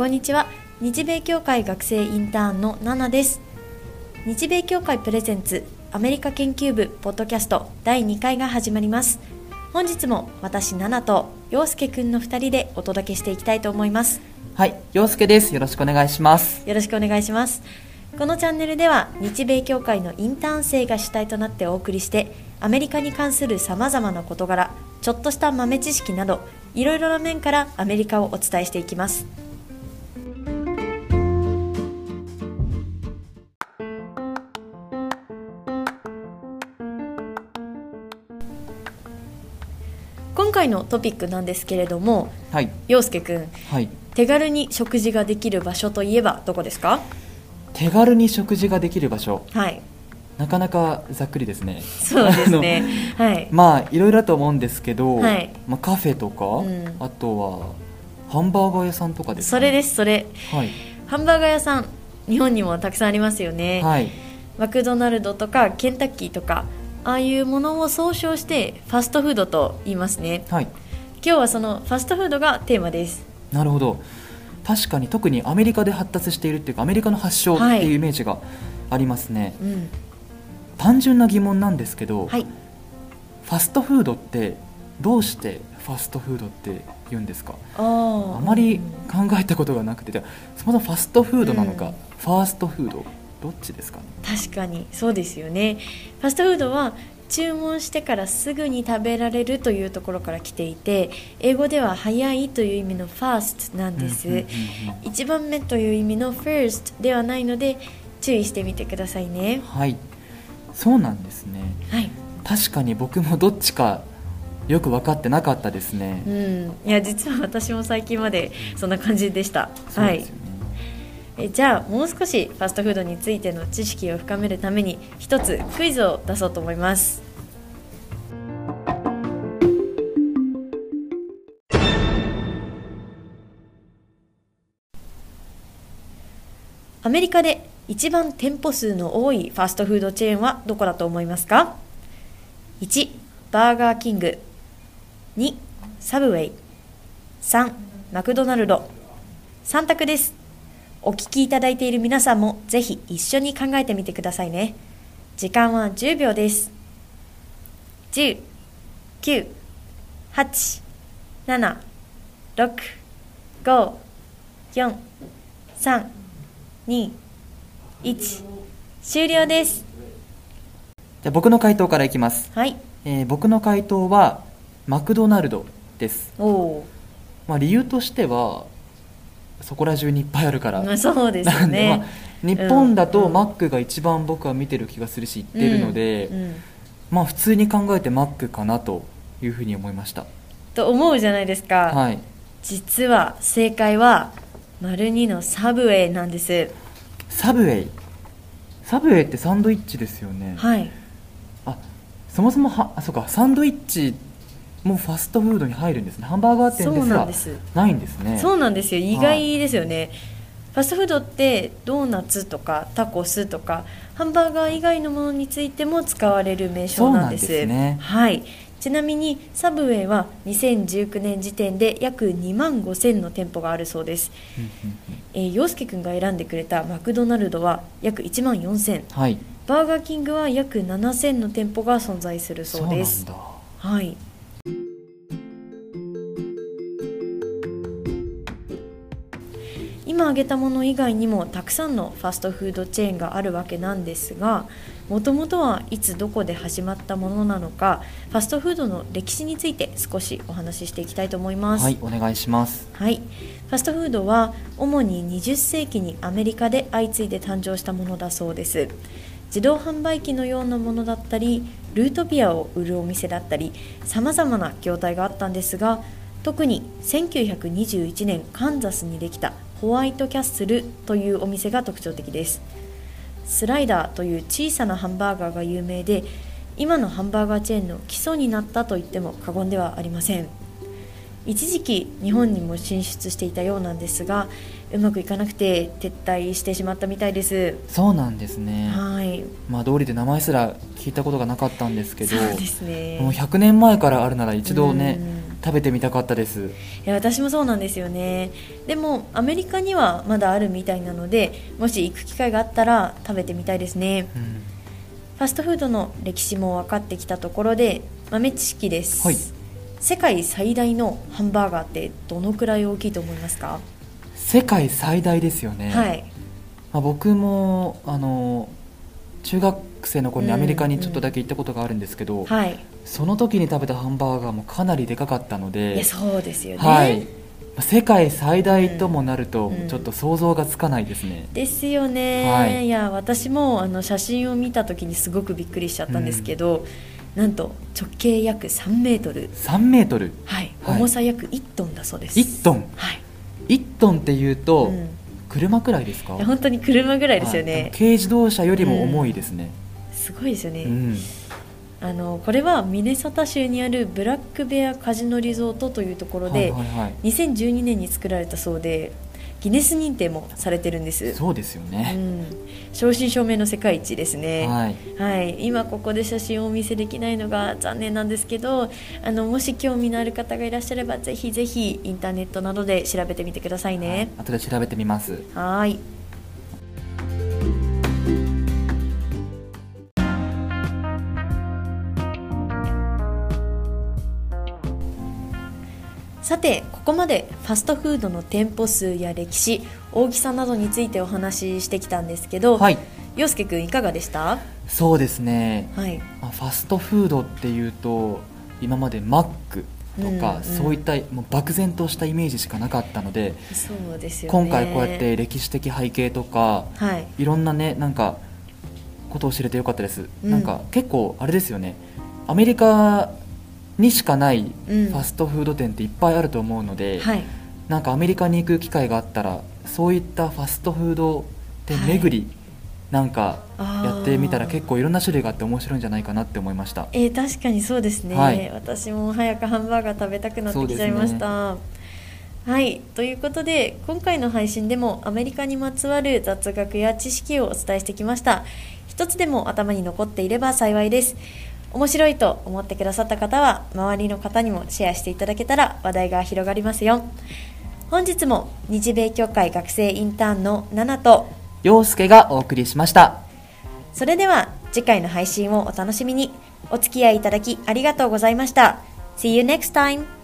こんにちは。日米協会学生インターンのナナです。日米協会プレゼンツアメリカ研究部ポッドキャスト第2回が始まります。本日も私ナナと陽介くんの2人でお届けしていきたいと思います。はい、陽介です。よろしくお願いします。よろしくお願いします。このチャンネルでは日米協会のインターン生が主体となってお送りしてアメリカに関するさまざまな事柄ちょっとした豆知識などいろいろな面からアメリカをお伝えしていきます今回のトピックなんですけれどもはい、陽介くんはい。手軽に食事ができる場所といえばどこですか？手軽に食事ができる場所、はい。なかなかざっくりですね。そうですね。はい。まあいろいろだと思うんですけど、はい。まあカフェとか、うん。あとはハンバーガー屋さんとかですか、それですそれ。はい、ハンバーガー屋さん日本にもたくさんありますよね、はい、マクドナルドとかケンタッキーとかああいうものを総称してファストフードと言いますねはい。今日はそのファストフードがテーマですなるほど。確かに特にアメリカで発達しているっていうかアメリカの発祥ってはいいうイメージがありますね。うん単純な疑問なんですけど、はいファストフードってどうしてファストフードって言うんですか？あまり考えたことがなくてでそもそもファストフードなのか、うんファーストフードどっちですかね？確かにそうですよね。ファストフードは注文してからすぐに食べられるというところから来ていて英語では早いという意味の fast なんです、うんうんうん1番目という意味の first ではないので注意してみてくださいね。はい。そうなんですね。はい、確かに僕もどっちかよく分かってなかったですね、うん、いや実は私も最近までそんな感じでした。はいそうですよね、えじゃあもう少しファストフードについての知識を深めるために一つクイズを出そうと思います。アメリカで一番店舗数の多いファストフードチェーンはどこだと思いますか？1バーガーキング2サブウェイ3マクドナルド3択です。お聞きいただいている皆さんもぜひ一緒に考えてみてくださいね。時間は10秒です。10 9 8 7 6 5 4 3 2 1終了です。じゃあ僕の回答からいきます、はい。えー僕の回答はマクドナルドです、おおまあ、理由としてはそこら中にいっぱいあるから。まあそうですね。まあ、日本だうん。とマックが一番僕は見てる気がするし言ってるので、うんうん。まあ普通に考えてマックかなというふうに思いました。と思うじゃないですか、はい。実は正解は丸2のサブウェイなんです。サブウェイ？サブウェイってサンドイッチですよね、はい。あそもそもはあそうか。サンドイッチもファストフードに入るんですね。ハンバーガー店ですらなんです。ないんですね。そうなんですよ。意外ですよね、ファストフードってドーナツとかタコスとかハンバーガー以外のものについても使われる名称なんです。ですね。はい。ちなみにサブウェイは2019年時点で約2万5000の店舗があるそうです、えー、陽介くんが選んでくれたマクドナルドは約1万4000はい。バーガーキングは約7000の店舗が存在するそうです。はい今挙げたもの以外にもたくさんのファストフードチェーンがあるわけなんですがもともとはいつどこで始まったものなのかファストフードの歴史について少しお話ししていきたいと思います。はいお願いします。はい、ファストフードは主に20世紀にアメリカで相次いで誕生したものだそうです。自動販売機のようなものだったりルートビアを売るお店だったりさまざまな業態があったんですが特に1921年カンザスにできたホワイトキャッスルというお店が特徴的です。スライダーという小さなハンバーガーが有名で今のハンバーガーチェーンの基礎になったと言っても過言ではありません。一時期日本にも進出していたようなんですがうまくいかなくて撤退してしまったみたいです。そうなんですね。はい。まあ通りで名前すら聞いたことがなかったんですけどそうですね。もう100年前からあるなら一度ね食べてみたかったです。いや私もそうなんですよね。でもアメリカにはまだあるみたいなのでもし行く機会があったら食べてみたいですね。うん。ファストフードの歴史も分かってきたところで豆知識です、はい。世界最大のハンバーガーってどのくらい大きいと思いますか、世界最大ですよね、はい。まあ、僕もあの中学生の頃にアメリカにちょっとだけ行ったことがあるんですけど、はい。その時に食べたハンバーガーもかなりでかかったのいでやそうですよね、はい、まあ世界最大ともなるとうん。ちょっと想像がつかないですね、ですよね、はい。い、や私もあの写真を見た時にすごくびっくりしちゃったんですけど、なんと直径約3メートル、3メートル。はい、はい。重さ約1トンだそうです。1トン。はい、1トンっていうと、うん。車くらいですか？いや本当に車ぐらいですよはい。ね、軽自動車よりも重いですね、すごいですよね、うん。あのこれはミネソタ州にあるブラックベアカジノリゾートというところはいで、はいはい。2012年に作られたそうでギネス認定もされてるんです。そうですようね、ん、正真正銘の世界一ですね、はい。はい、今ここで写真をお見せできないのが残念なんですけどあのもし興味のある方がいらっしゃればぜひぜひインターネットなどで調べてみてくださいはい。ね後で調べてみます。はーいさてここまでファストフードの店舗数や歴史大きさなどについてお話ししてきたんですけど、はい。陽介くんいかがでした？そうですね、はい。まあファストフードっていうと今までマックとか、うんうん。そういったもう漠然としたイメージしかなかったので、そうですよね。今回こうやって歴史的背景とかはい。いろんなねなんかことを知れてよかったです、うん。なんか結構あれですよね。アメリカにしかないフうん。ァストフード店っていっぱいあると思うので、はい。なんかアメリカに行く機会があったらそういったファストフード店巡り、なんかやってみたら結構いろんな種類があって面白いんじゃないかなって思いました。えー確かにそうですね、はい。私も早くハンバーガー食べたくなってきちゃいました、はい。ということで今回の配信でもアメリカにまつわる雑学や知識をお伝えしてきました。一つでも頭に残っていれば幸いです面白いと思ってくださった方は周りの方にもシェアしていただけたら話題が広がりますよ。本日も日米協会学生インターンのナナと陽介がお送りしました。それでは次回の配信をお楽しみに。お付き合いいただきありがとうございました。See you next time!